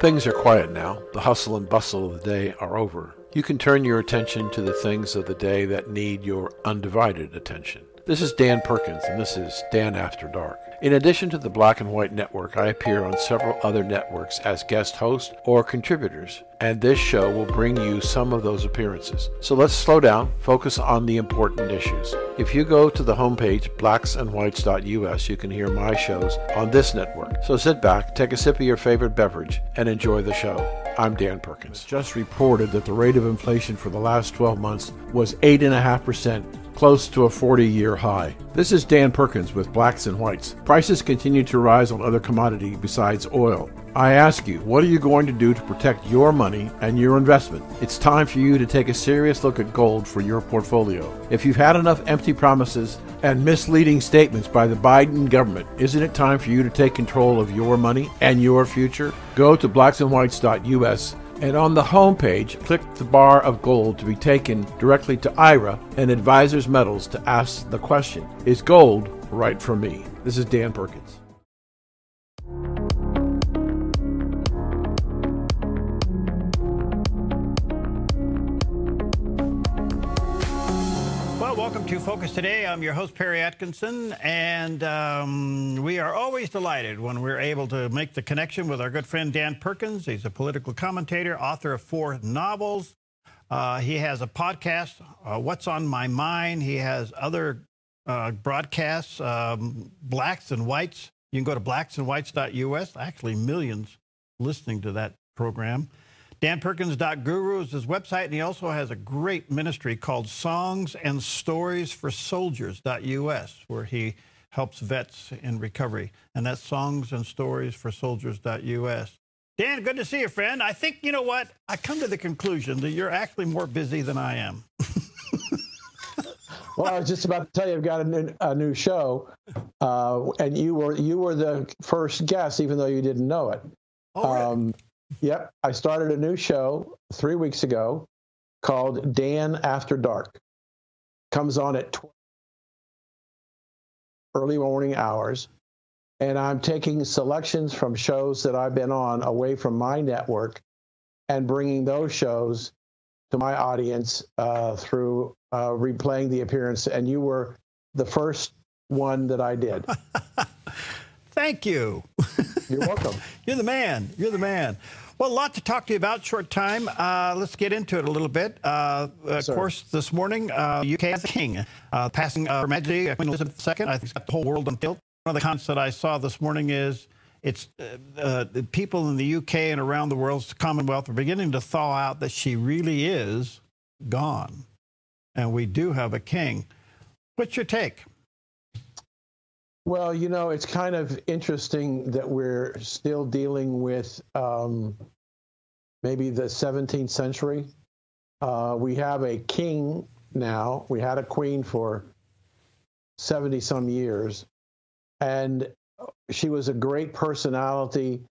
Things are quiet now. The hustle and bustle of the day are over. You can turn your attention to the things of the day that need your undivided attention. This is Dan Perkins, and this is Dan After Dark. In addition to the Black and White Network, I appear on several other networks as guest host or contributors, and this show will bring you some of those appearances. So let's slow down, focus on the important issues. If you go to the homepage, blacksandwhites.us, you can hear my shows on this network. So sit back, take a sip of your favorite beverage, and enjoy the show. I'm Dan Perkins. Just reported that the rate of inflation for the last 12 months was 8.5% close to a 40 year high. This is Dan Perkins with Blacks and Whites. Prices continue to rise on other commodities besides oil. I ask you, what are you going to do to protect your money and your investment? It's time for you to take a serious look at gold for your portfolio. If you've had enough empty promises and misleading statements by the Biden government, isn't it time for you to take control of your money and your future? Go to blacksandwhites.us and on the home page, click the bar of gold to be taken directly to IRA and Advisors Metals to ask the question Is gold right for me? This is Dan Perkins. Focus Today. I'm your host, Perry Atkinson, and um, we are always delighted when we're able to make the connection with our good friend Dan Perkins. He's a political commentator, author of four novels. Uh, he has a podcast, uh, What's on My Mind. He has other uh, broadcasts, um, Blacks and Whites. You can go to blacksandwhites.us. Actually, millions listening to that program. DanPerkins.guru is his website, and he also has a great ministry called Songs and Stories for Soldiers.us, where he helps vets in recovery. And that's Songs and Stories for Soldiers.us. Dan, good to see you, friend. I think, you know what? I come to the conclusion that you're actually more busy than I am. well, I was just about to tell you, I've got a new, a new show, uh, and you were you were the first guest, even though you didn't know it. Oh, really? um, Yep. I started a new show three weeks ago called Dan After Dark. Comes on at 12 early morning hours. And I'm taking selections from shows that I've been on away from my network and bringing those shows to my audience uh, through uh, replaying the appearance. And you were the first one that I did. Thank you. You're welcome. You're the man. You're the man. Well, a lot to talk to you about. Short time. Uh, let's get into it a little bit. Uh, of course, this morning, uh, UK has a king. Uh, passing uh, Her Majesty uh, Queen Elizabeth II. I think it's got the whole world on tilt. One of the comments that I saw this morning is it's uh, the people in the UK and around the world, the Commonwealth, are beginning to thaw out that she really is gone. And we do have a king. What's your take? Well, you know, it's kind of interesting that we're still dealing with um, maybe the 17th century. Uh, we have a king now. We had a queen for 70 some years. And she was a great personality,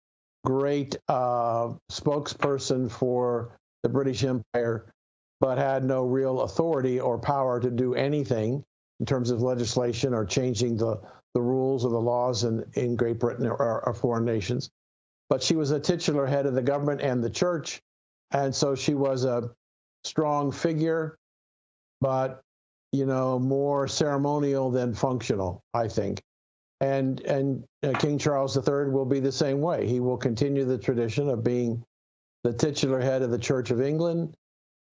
great uh, spokesperson for the British Empire, but had no real authority or power to do anything in terms of legislation or changing the the rules or the laws in, in Great Britain or, or foreign nations. But she was a titular head of the government and the church. And so she was a strong figure, but you know, more ceremonial than functional, I think. And and uh, King Charles III will be the same way. He will continue the tradition of being the titular head of the Church of England,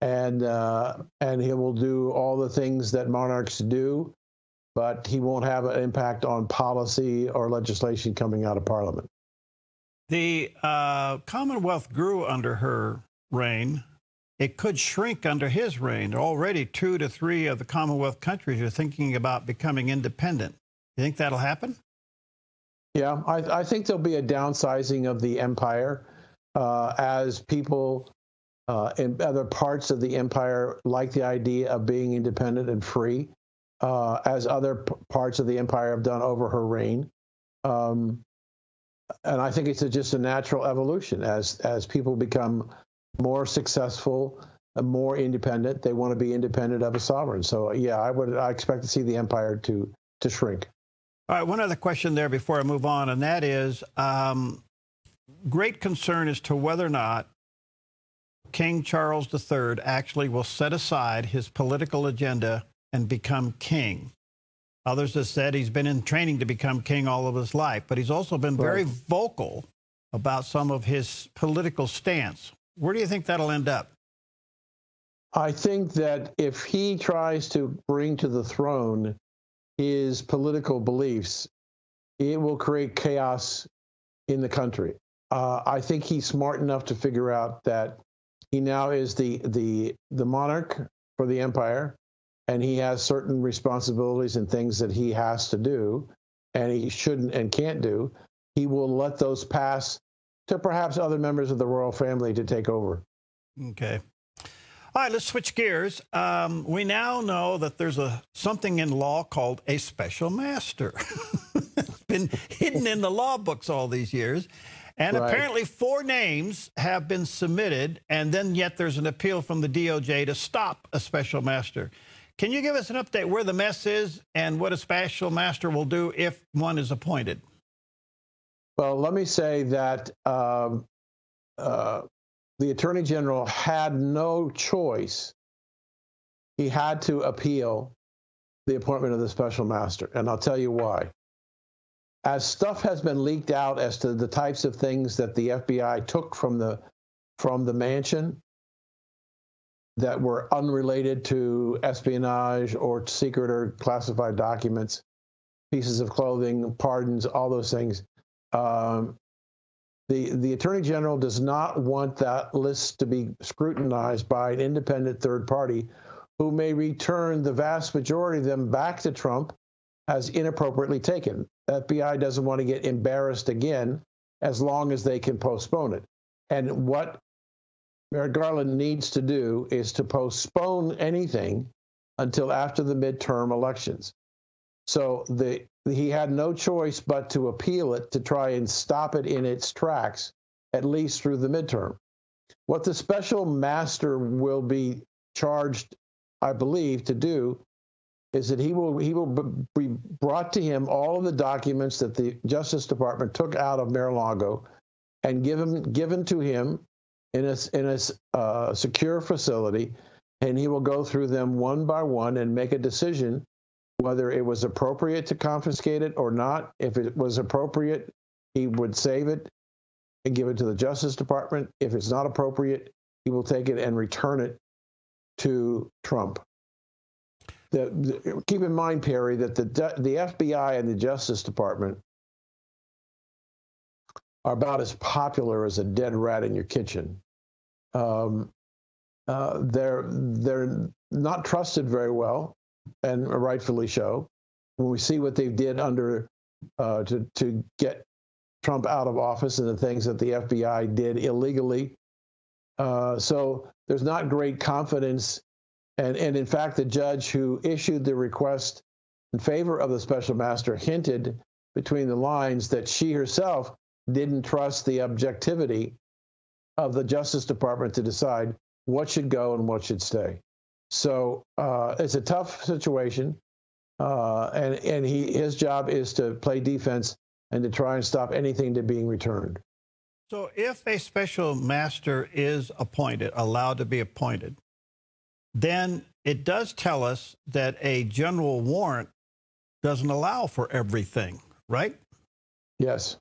and uh, and he will do all the things that monarchs do, but he won't have an impact on policy or legislation coming out of Parliament. The uh, Commonwealth grew under her reign. It could shrink under his reign. Already, two to three of the Commonwealth countries are thinking about becoming independent. You think that'll happen? Yeah, I, I think there'll be a downsizing of the empire uh, as people uh, in other parts of the empire like the idea of being independent and free uh, as other p- parts of the empire have done over her reign. Um, and I think it's a, just a natural evolution as as people become more successful, and more independent. They want to be independent of a sovereign. So yeah, I would I expect to see the empire to to shrink. All right, one other question there before I move on, and that is. Um, great concern as to whether or not King Charles III actually will set aside his political agenda and become king. Others have said he's been in training to become king all of his life, but he's also been very Right. vocal about some of his political stance. Where do you think that'll end up? I think that if he tries to bring to the throne his political beliefs, it will create chaos in the country. Uh, I think he's smart enough to figure out that he now is the the the monarch for the empire, and he has certain responsibilities and things that he has to do, and he shouldn't and can't do. He will let those pass to perhaps other members of the royal family to take over. Okay. All right, let's switch gears. Um, we now know that there's a something in law called a special master. it's been hidden in the law books all these years. And Right. apparently, four names have been submitted, and then yet there's an appeal from the DOJ to stop a special master. Can you give us an update where the mess is and what a special master will do if one is appointed? Well, let me say that um, uh, the Attorney General had no choice. He had to appeal the appointment of the special master, and I'll tell you why. As stuff has been leaked out as to the types of things that the FBI took from the from the mansion that were unrelated to espionage or secret or classified documents, pieces of clothing, pardons, all those things. Um, the the attorney general does not want that list to be scrutinized by an independent third party, who may return the vast majority of them back to Trump as inappropriately taken. FBI doesn't want to get embarrassed again, as long as they can postpone it. And what Merrick Garland needs to do is to postpone anything until after the midterm elections. So the he had no choice but to appeal it to try and stop it in its tracks, at least through the midterm. What the special master will be charged, I believe, to do is that he will he will be brought to him all of the documents that the Justice Department took out of Mar-a-Lago and given given to him in a, in a uh, secure facility, and he will go through them one by one and make a decision whether it was appropriate to confiscate it or not. If it was appropriate, he would save it and give it to the Justice Department. If it's not appropriate, he will take it and return it to Trump. The, the- keep in mind, Perry, that the the FBI and the Justice Department are about as popular as a dead rat in your kitchen. Um, uh, they're they're not trusted very well, and rightfully so. When we see what they did under uh, to to get Trump out of office and the things that the FBI did illegally, uh, so there's not great confidence. And and in fact, the judge who issued the request in favor of the special master hinted between the lines that she herself didn't trust the objectivity of the Justice Department to decide what should go and what should stay. So uh, it's a tough situation, uh, and and he his job is to play defense and to try and stop anything to being returned. So, if a special master is appointed, allowed to be appointed, then it does tell us that a general warrant doesn't allow for everything, right? Yes,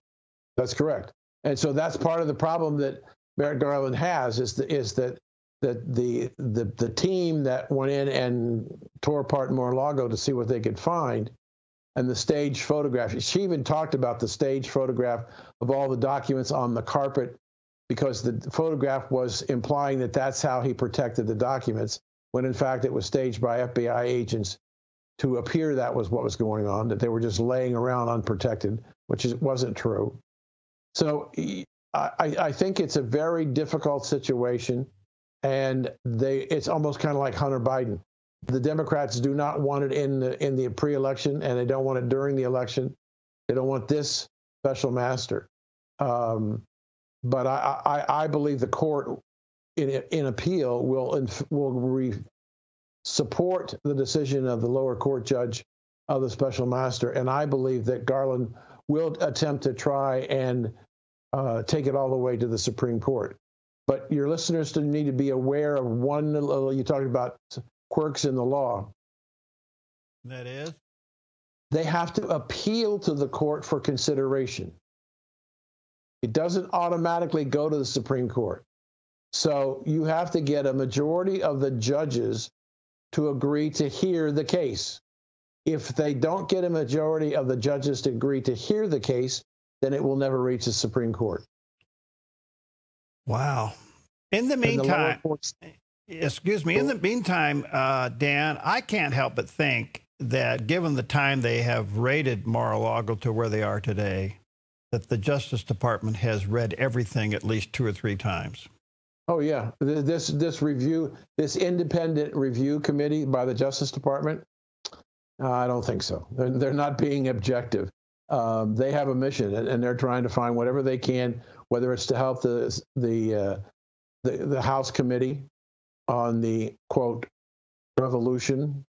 that's correct. And so that's part of the problem that Merrick Garland has is the, is that that the the the team that went in and tore apart Mar-a-Lago to see what they could find, and the stage photograph. She even talked about the stage photograph of all the documents on the carpet, because the photograph was implying that that's how he protected the documents, when in fact it was staged by FBI agents to appear that was what was going on, that they were just laying around unprotected, which is, wasn't true. So I, I think it's a very difficult situation, and they it's almost kind of like Hunter Biden. The Democrats do not want it in the in the pre-election, and they don't want it during the election. They don't want this special master. Um, but I, I, I believe the court in in appeal will will re, support the decision of the lower court judge of the special master, and I believe that Garland will attempt to try and uh, take it all the way to the Supreme Court. But your listeners need to be aware of one. You talked about quirks in the law. That is, they have to appeal to the court for consideration. It doesn't automatically go to the Supreme Court. So you have to get a majority of the judges to agree to hear the case. If they don't get a majority of the judges to agree to hear the case, then it will never reach the Supreme Court. Wow. In the meantime, the excuse me, in the meantime, uh, Dan, I can't help but think that given the time they have rated Mar-a-Lago to where they are today, that the Justice Department has read everything at least two or three times. Oh yeah, this this review, this independent review committee by the Justice Department. Uh, I don't think so. They're, they're not being objective. Um, they have a mission, and, they're trying to find whatever they can, whether it's to help the the uh, the, the House committee on the quote revolution,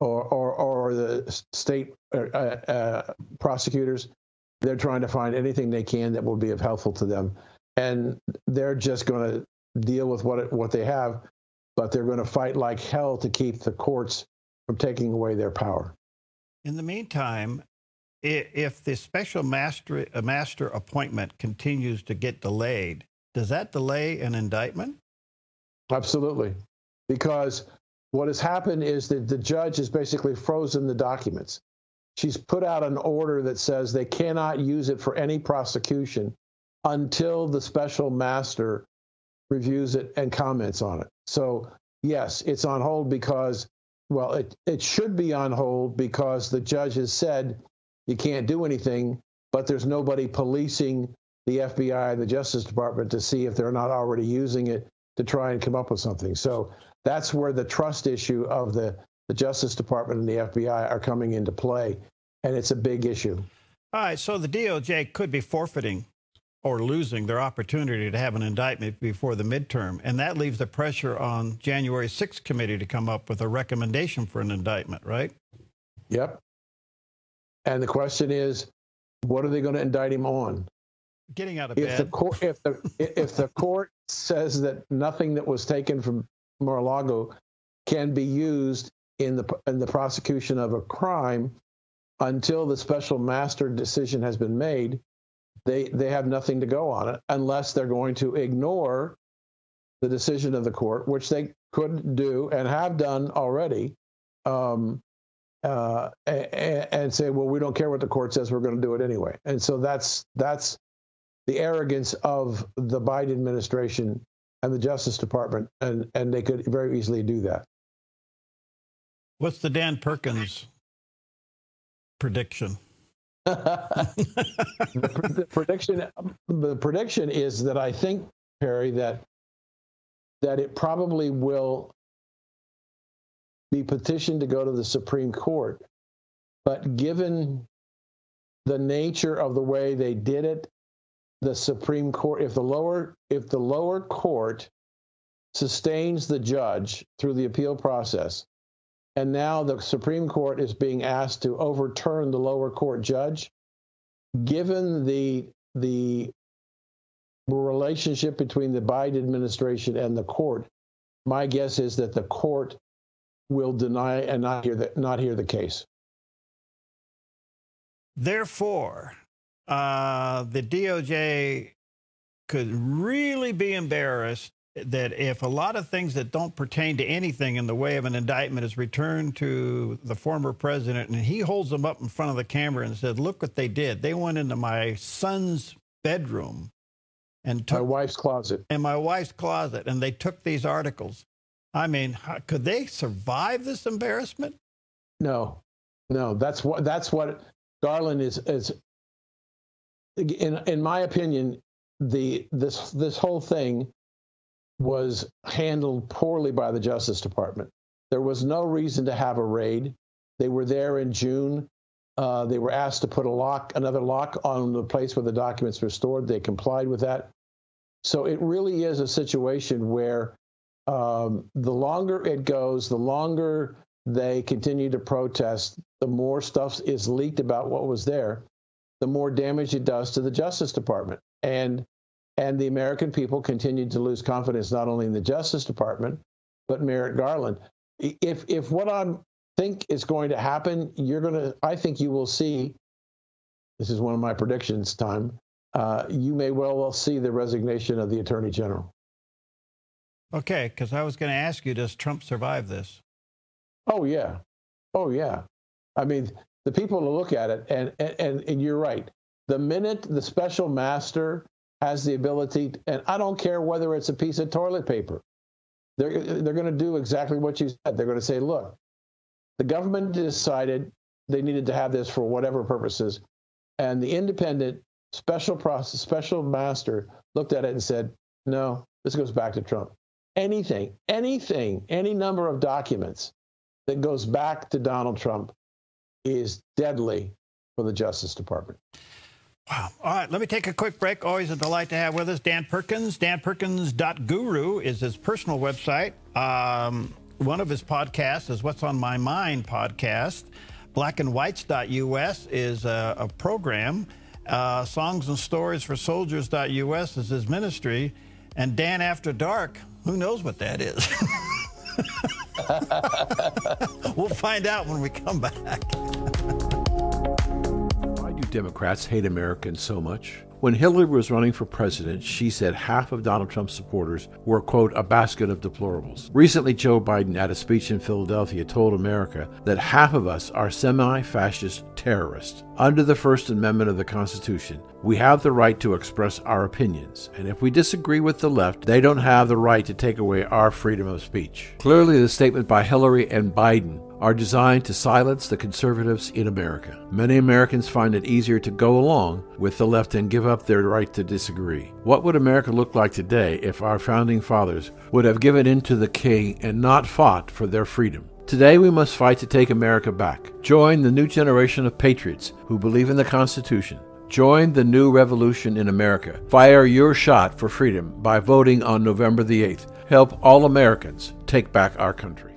or or, or the state uh, uh, prosecutors. They're trying to find anything they can that will be of helpful to them, and they're just going to deal with what what they have, but they're going to fight like hell to keep the courts from taking away their power. In the meantime, if the special master uh, master appointment continues to get delayed, does that delay an indictment? Absolutely, because what has happened is that the judge has basically frozen the documents. She's put out an order that says they cannot use it for any prosecution until the special master reviews it and comments on it. So, yes, it's on hold because, well, it, it should be on hold because the judge has said you can't do anything, but there's nobody policing the FBI and the Justice Department to see if they're not already using it to try and come up with something. So that's where the trust issue of the, the Justice Department and the FBI are coming into play. And it's a big issue. All right. So the DOJ could be forfeiting or losing their opportunity to have an indictment before the midterm. And that leaves the pressure on January 6th committee to come up with a recommendation for an indictment, right? Yep. And the question is, what are they going to indict him on? Getting out of if bed. The court, if, the, if the court says that nothing that was taken from Mar-a-Lago can be used in the, in the prosecution of a crime until the special master decision has been made, they they have nothing to go on it unless they're going to ignore the decision of the court, which they could do and have done already, um, uh, and, and, say, well, we don't care what the court says, we're going to do it anyway. And so that's that's the arrogance of the Biden administration and the Justice Department, and and they could very easily do that. What's the Dan Perkins prediction? the, the, prediction the prediction is that I think Perry that that it probably will be petitioned to go to the Supreme Court, but given the nature of the way they did it, the Supreme Court if the lower if the lower court sustains the judge through the appeal process and now the Supreme Court is being asked to overturn the lower court judge. Given the the relationship between the Biden administration and the court, my guess is that the court will deny and not hear the, not hear the case. Therefore, uh, the DOJ could really be embarrassed that if a lot of things that don't pertain to anything in the way of an indictment is returned to the former president and he holds them up in front of the camera and said, look what they did. They went into my son's bedroom and took my wife's closet and my wife's closet and they took these articles. I mean, how, could they survive this embarrassment? No, no. That's what that's what Garland is is. In in my opinion, the this this whole thing was handled poorly by the Justice Department. There was no reason to have a raid. They were there in June. Uh, they were asked to put a lock, another lock on the place where the documents were stored. They complied with that. So it really is a situation where um, the longer it goes, the longer they continue to protest, the more stuff is leaked about what was there, the more damage it does to the Justice Department. and and the American people continued to lose confidence not only in the Justice Department but Merrick Garland. If if what I think is going to happen, you're to. I think you will see. This is one of my predictions. Time. Uh, you may well well see the resignation of the Attorney General. Okay, because I was going to ask you, does Trump survive this? Oh yeah, oh yeah. I mean, the people will look at it, and and and you're right. The minute the special master has the ability, and I don't care whether it's a piece of toilet paper, they're they're going to do exactly what you said. They're going to say, look, the government decided they needed to have this for whatever purposes, and the independent special process special master looked at it and said, no, this goes back to Trump. Anything, anything, any number of documents that goes back to Donald Trump is deadly for the Justice Department. Wow. All right, let me take a quick break. Always a delight to have with us Dan Perkins. DanPerkins.guru is his personal website. Um, one of his podcasts is What's on My Mind podcast. Blackandwhites.us is a, a program. Uh, Songs and Stories for Soldiers.us is his ministry. And Dan After Dark, who knows what that is? we'll find out when we come back. Why do Democrats hate Americans so much? When Hillary was running for president, she said half of Donald Trump's supporters were, quote, a basket of deplorables. Recently, Joe Biden, at a speech in Philadelphia, told America that half of us are semi fascist terrorists. Under the First Amendment of the Constitution, we have the right to express our opinions, and if we disagree with the left, they don't have the right to take away our freedom of speech. Clearly, the statement by Hillary and Biden are designed to silence the conservatives in America. Many Americans find it easier to go along with the left and give up their right to disagree. What would America look like today if our founding fathers would have given in to the king and not fought for their freedom? Today we must fight to take America back. Join the new generation of patriots who believe in the Constitution. Join the new revolution in America. Fire your shot for freedom by voting on November the 8th. Help all Americans take back our country.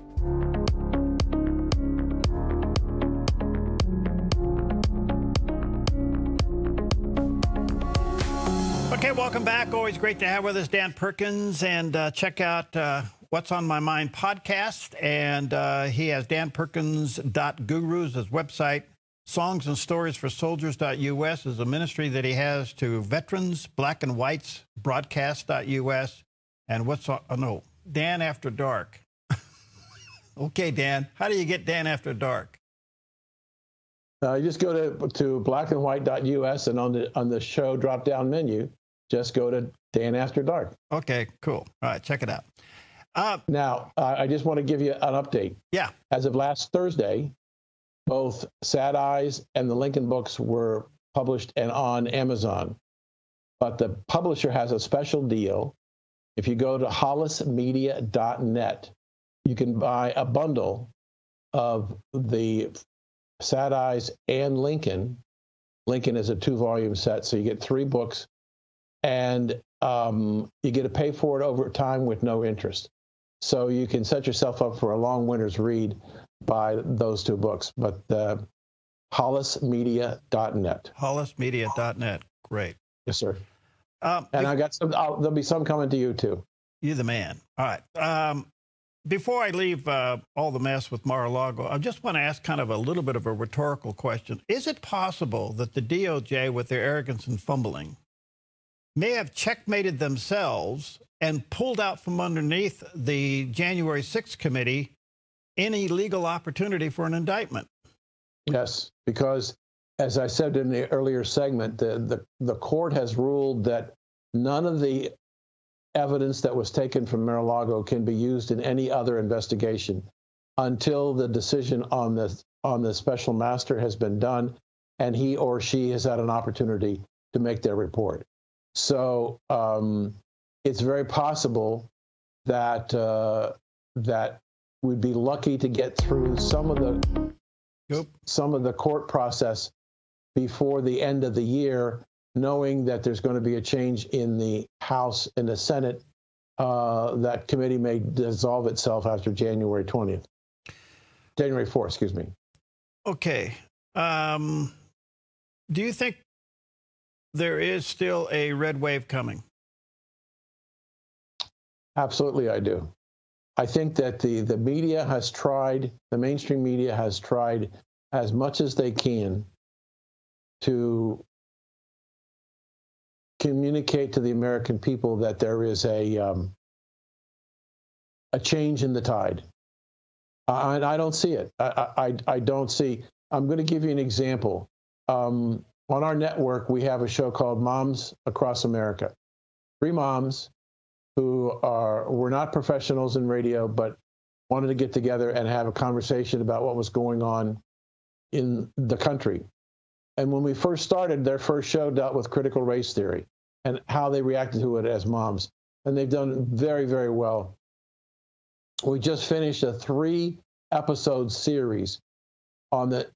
Okay, welcome back. Always great to have with us Dan Perkins and uh, check out uh, What's on My Mind podcast. And uh, he has danperkins.gurus, his website. Songs and Stories for Soldiers.us is a ministry that he has to veterans, black and whites, broadcast.us. And what's on, oh no, Dan After Dark. okay, Dan, how do you get Dan After Dark? Uh, you just go to to blackandwhite.us and on the on the show drop down menu, just go to Dan After Dark. Okay, cool. All right, check it out. Uh, now, uh, I just want to give you an update. Yeah. As of last Thursday, both Sad Eyes and the Lincoln books were published and on Amazon. But the publisher has a special deal. If you go to hollismedia.net, you can buy a bundle of the Sad Eyes and Lincoln. Lincoln is a two volume set, so you get three books and um, you get to pay for it over time with no interest. So you can set yourself up for a long winter's read by those two books. But uh, hollismedia.net. Hollismedia.net. Great. Yes, sir. Um, and I got some. I'll, there'll be some coming to you too. You're the man. All right. Um, before I leave uh, all the mess with Mar-a-Lago, I just want to ask kind of a little bit of a rhetorical question. Is it possible that the DOJ, with their arrogance and fumbling, may have checkmated themselves and pulled out from underneath the January 6th committee any legal opportunity for an indictment. Yes, because as I said in the earlier segment, the, the, the court has ruled that none of the evidence that was taken from Mar-a-Lago can be used in any other investigation until the decision on the on the special master has been done and he or she has had an opportunity to make their report. So um, it's very possible that uh, that we'd be lucky to get through some of the yep. some of the court process before the end of the year, knowing that there's going to be a change in the House and the Senate. Uh, that committee may dissolve itself after January 20th, January 4th, excuse me. Okay. Um, do you think there is still a red wave coming? Absolutely, I do. I think that the, the media has tried, the mainstream media has tried as much as they can to communicate to the American people that there is a um, a change in the tide. I, I don't see it. I, I, I don't see. I'm going to give you an example. Um, on our network, we have a show called Moms Across America. Three moms who are were not professionals in radio, but wanted to get together and have a conversation about what was going on in the country. And when we first started, their first show dealt with critical race theory and how they reacted to it as moms. And they've done very, very well. We just finished a three episode series on the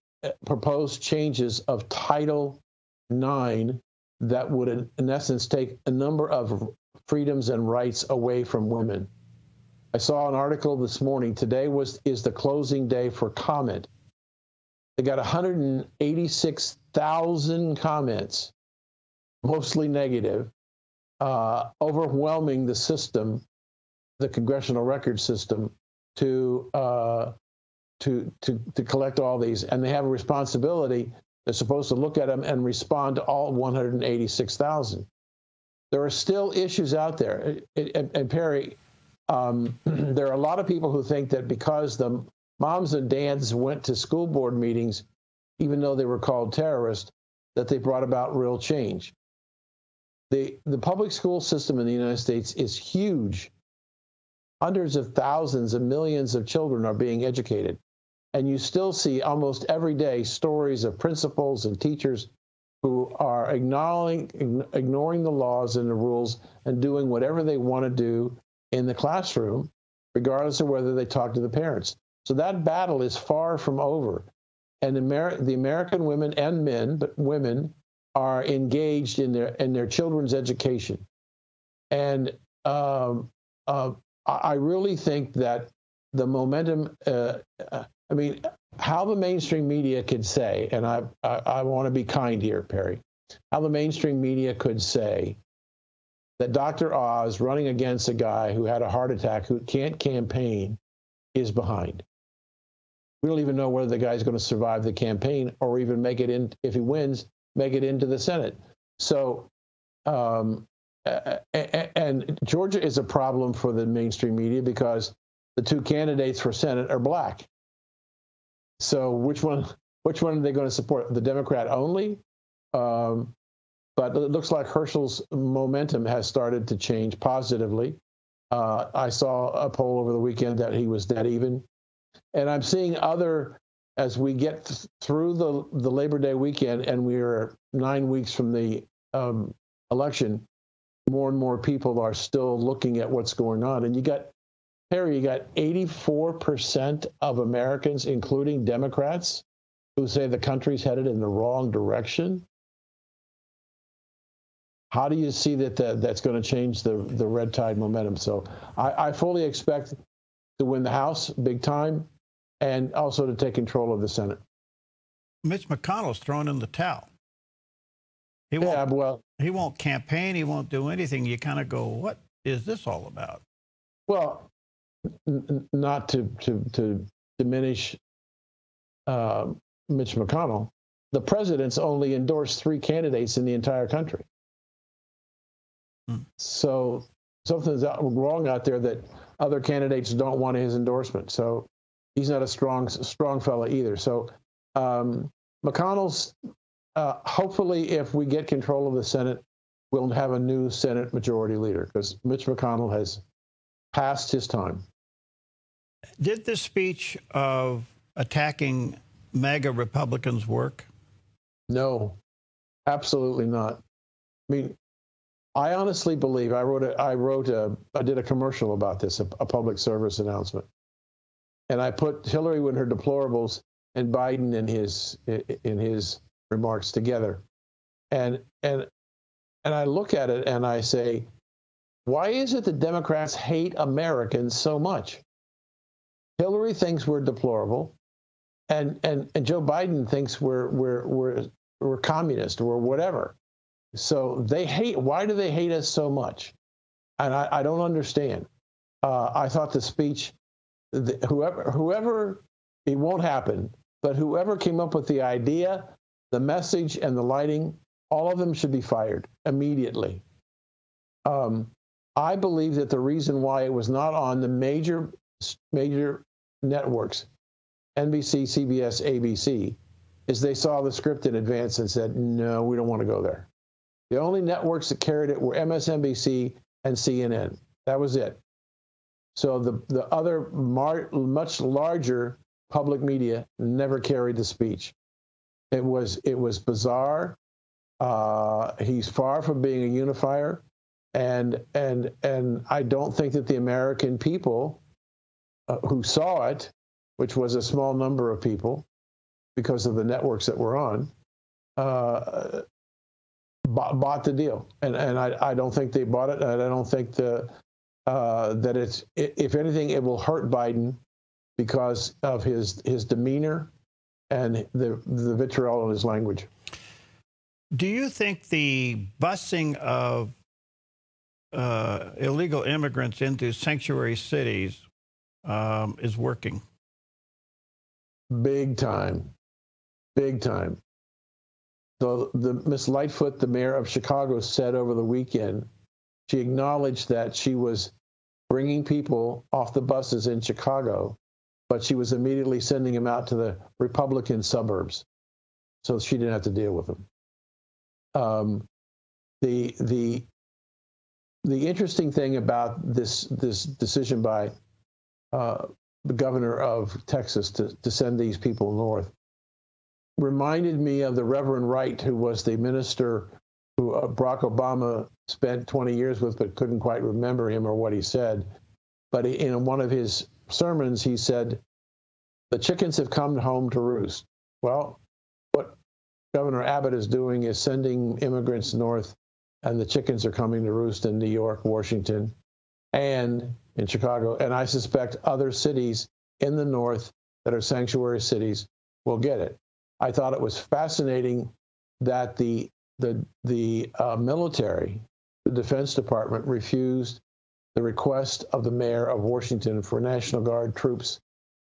proposed changes of Title IX that would, in essence, take a number of freedoms and rights away from women. I saw an article this morning. Today was is the closing day for comment. They got 186,000 comments, mostly negative, uh, overwhelming the system, the congressional record system, to uh, to to to collect all these, and they have a responsibility. They're supposed to look at them and respond to all 186,000 there are still issues out there. And, and Perry, um, there are a lot of people who think that because the moms and dads went to school board meetings, even though they were called terrorists, that they brought about real change. The, the public school system in the United States is huge. Hundreds of thousands and millions of children are being educated. And you still see almost every day stories of principals and teachers who are ignoring, ignoring the laws and the rules and doing whatever they want to do in the classroom, regardless of whether they talk to the parents. So that battle is far from over. And the American women and men, but women, are engaged in their in their children's education. And um, uh, I really think that the momentum. Uh, uh I mean, how the mainstream media could say, and I, I, I want to be kind here, Perry, how the mainstream media could say that Dr. Oz running against a guy who had a heart attack who can't campaign is behind. We don't even know whether the guy's going to survive the campaign or even make it in, if he wins, make it into the Senate. So, um, and Georgia is a problem for the mainstream media because the two candidates for Senate are black. So which one? Which one are they going to support? The Democrat only? Um, but it looks like Herschel's momentum has started to change positively. Uh, I saw a poll over the weekend that he was dead even, and I'm seeing other as we get th- through the the Labor Day weekend, and we are nine weeks from the um, election. More and more people are still looking at what's going on, and you got Harry, you got 84% of Americans, including Democrats, who say the country's headed in the wrong direction. How do you see that that's going to change the, the red tide momentum? So I, I fully expect to win the House big time and also to take control of the Senate. Mitch McConnell's thrown in the towel. He won't, yeah, well, he won't campaign. He won't do anything. You kind of go, what is this all about? Well, not to to to diminish uh, Mitch McConnell, the president's only endorsed three candidates in the entire country. Hmm. So something's wrong out there that other candidates don't want his endorsement. So he's not a strong strong fella either. So um, McConnell's uh, hopefully, if we get control of the Senate, we'll have a new Senate majority leader because Mitch McConnell has passed his time. Did this speech of attacking MAGA Republicans work? No, absolutely not. I mean, I honestly believe I wrote a, I wrote a, I did a commercial about this, a, a public service announcement, and I put Hillary with her deplorables and Biden in his in his remarks together, and and and I look at it and I say, why is it that Democrats hate Americans so much? Hillary thinks we're deplorable, and and and Joe Biden thinks we're we're we're we're communist or whatever. so they hate. Why do they hate us so much? And I, I don't understand. Uh, I thought the speech, the, whoever, whoever, it won't happen. But whoever came up with the idea, the message, and the lighting, all of them should be fired immediately. Um, I believe that the reason why it was not on the major major networks, NBC, CBS, ABC, is they saw the script in advance and said, no, we don't want to go there. The only networks that carried it were MSNBC and CNN. That was it. So the, the other mar- much larger public media never carried the speech. It was it was bizarre. Uh, he's far from being a unifier, and and and I don't think that the American people uh, who saw it, which was a small number of people, because of the networks that we're on, uh, bought, bought, the deal. And and I, I don't think they bought it. And I don't think the uh, that it's if anything it will hurt Biden because of his his demeanor and the the vitriol in his language. Do you think the busing of uh, illegal immigrants into sanctuary cities um, is working? Big time, big time. So the Miss Lightfoot, the mayor of Chicago, said over the weekend, she acknowledged that she was bringing people off the buses in Chicago but she was immediately sending them out to the Republican suburbs, so she didn't have to deal with them. Um, the the the interesting thing about this this decision by uh, the governor of Texas to, to send these people north reminded me of the Reverend Wright, who was the minister who uh, Barack Obama spent 20 years with, but couldn't quite remember him or what he said. But in one of his sermons, he said, The chickens have come home to roost. Well, what Governor Abbott is doing is sending immigrants north, and the chickens are coming to roost in New York, Washington, and in Chicago. And I suspect other cities in the north that are sanctuary cities will get it. I thought it was fascinating that the the the uh, military, the Defense Department, refused the request of the mayor of Washington for National Guard troops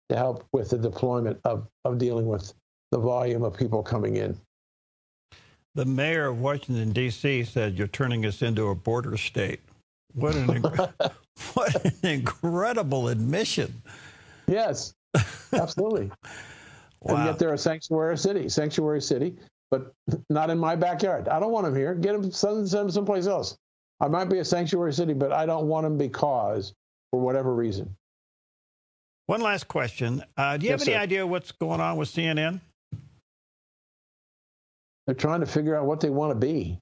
to help with the deployment of, of dealing with the volume of people coming in. The mayor of Washington, D.C. said, You're turning us into a border state. What an, what an incredible admission. Yes, absolutely. wow. And yet they're a sanctuary city, sanctuary city, but not in my backyard. I don't want them here. Get them, send them someplace else. I might be a sanctuary city, but I don't want them because, for whatever reason. One last question. Uh, do you yes, have any sir. idea what's going on with CNN? They're trying to figure out what they want to be.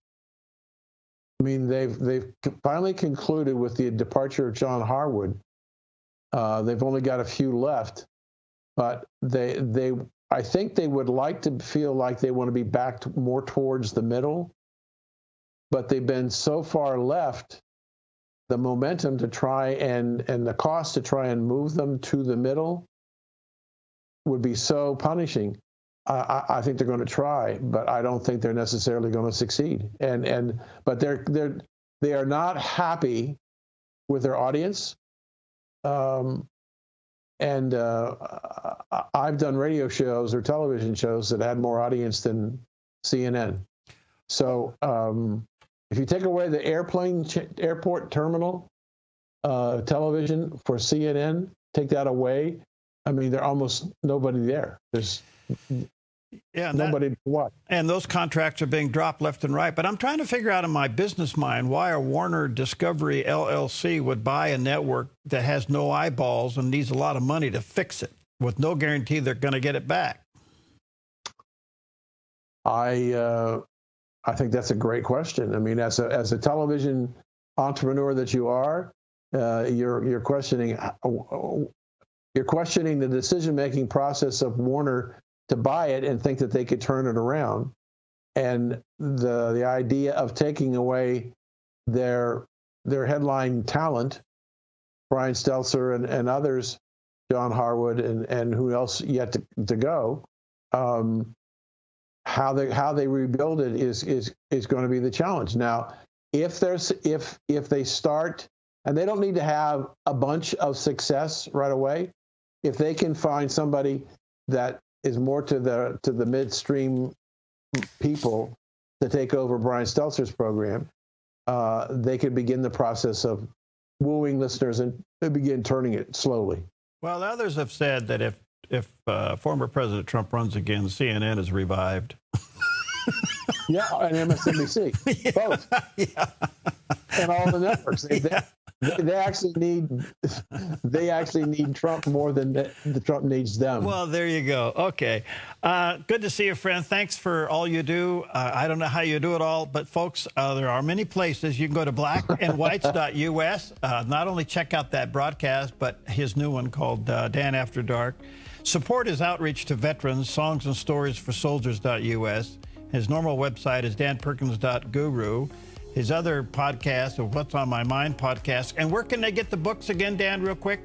I mean, they've they've finally concluded with the departure of John Harwood. Uh, they've only got a few left, but they they I think they would like to feel like they want to be back more towards the middle but they've been so far left the momentum to try and and the cost to try and move them to the middle would be so punishing. I, I think they're going to try, but I don't think they're necessarily going to succeed. And and but they're they're they are not happy with their audience. Um, and uh, I've done radio shows or television shows that had more audience than CNN. So um, if you take away the airplane ch- airport terminal uh, television for CNN, take that away. I mean, there's almost nobody there. There's yeah, nobody that, to. And those contracts are being dropped left and right. But I'm trying to figure out in my business mind why a Warner Discovery LLC would buy a network that has no eyeballs and needs a lot of money to fix it with no guarantee they're going to get it back. I uh, I think that's a great question. I mean, as a as a television entrepreneur that you are, uh, you're you're questioning uh, you're questioning the decision making process of Warner to buy it and think that they could turn it around, and the the idea of taking away their their headline talent, Brian Stelter and, and others, John Harwood and and who else yet to, to go. Um, how they how they rebuild it is is is going to be the challenge. Now, if there's if if they start and they don't need to have a bunch of success right away, if they can find somebody that is more to the to the midstream people to take over Brian Stelter's program, uh, they could begin the process of wooing listeners and begin turning it slowly. Well, others have said that if if uh, former President Trump runs again, CNN is revived. yeah, and MSNBC, yeah. both, yeah. and all the networks. They, yeah they actually need they actually need Trump more than the, the Trump needs them. Well, there you go. Okay, uh, good to see you, friend. Thanks for all you do. Uh, I don't know how you do it all, but folks, uh, there are many places you can go to blackandwhites.us. Uh, not only check out that broadcast, but his new one called uh, Dan After Dark. Support his outreach to veterans. Songs and stories for soldiers.us. His normal website is danperkins.guru his other podcast of What's on My Mind podcast. And where can they get the books again, Dan, real quick?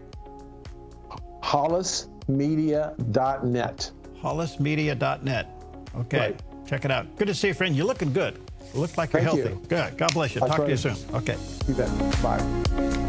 hollismedia.net. hollismedia.net. Okay. Right. Check it out. Good to see you, friend. You're looking good. You look like you're Thank healthy. You. Good. God bless you. I'll Talk to you soon. Okay. You bet. Bye.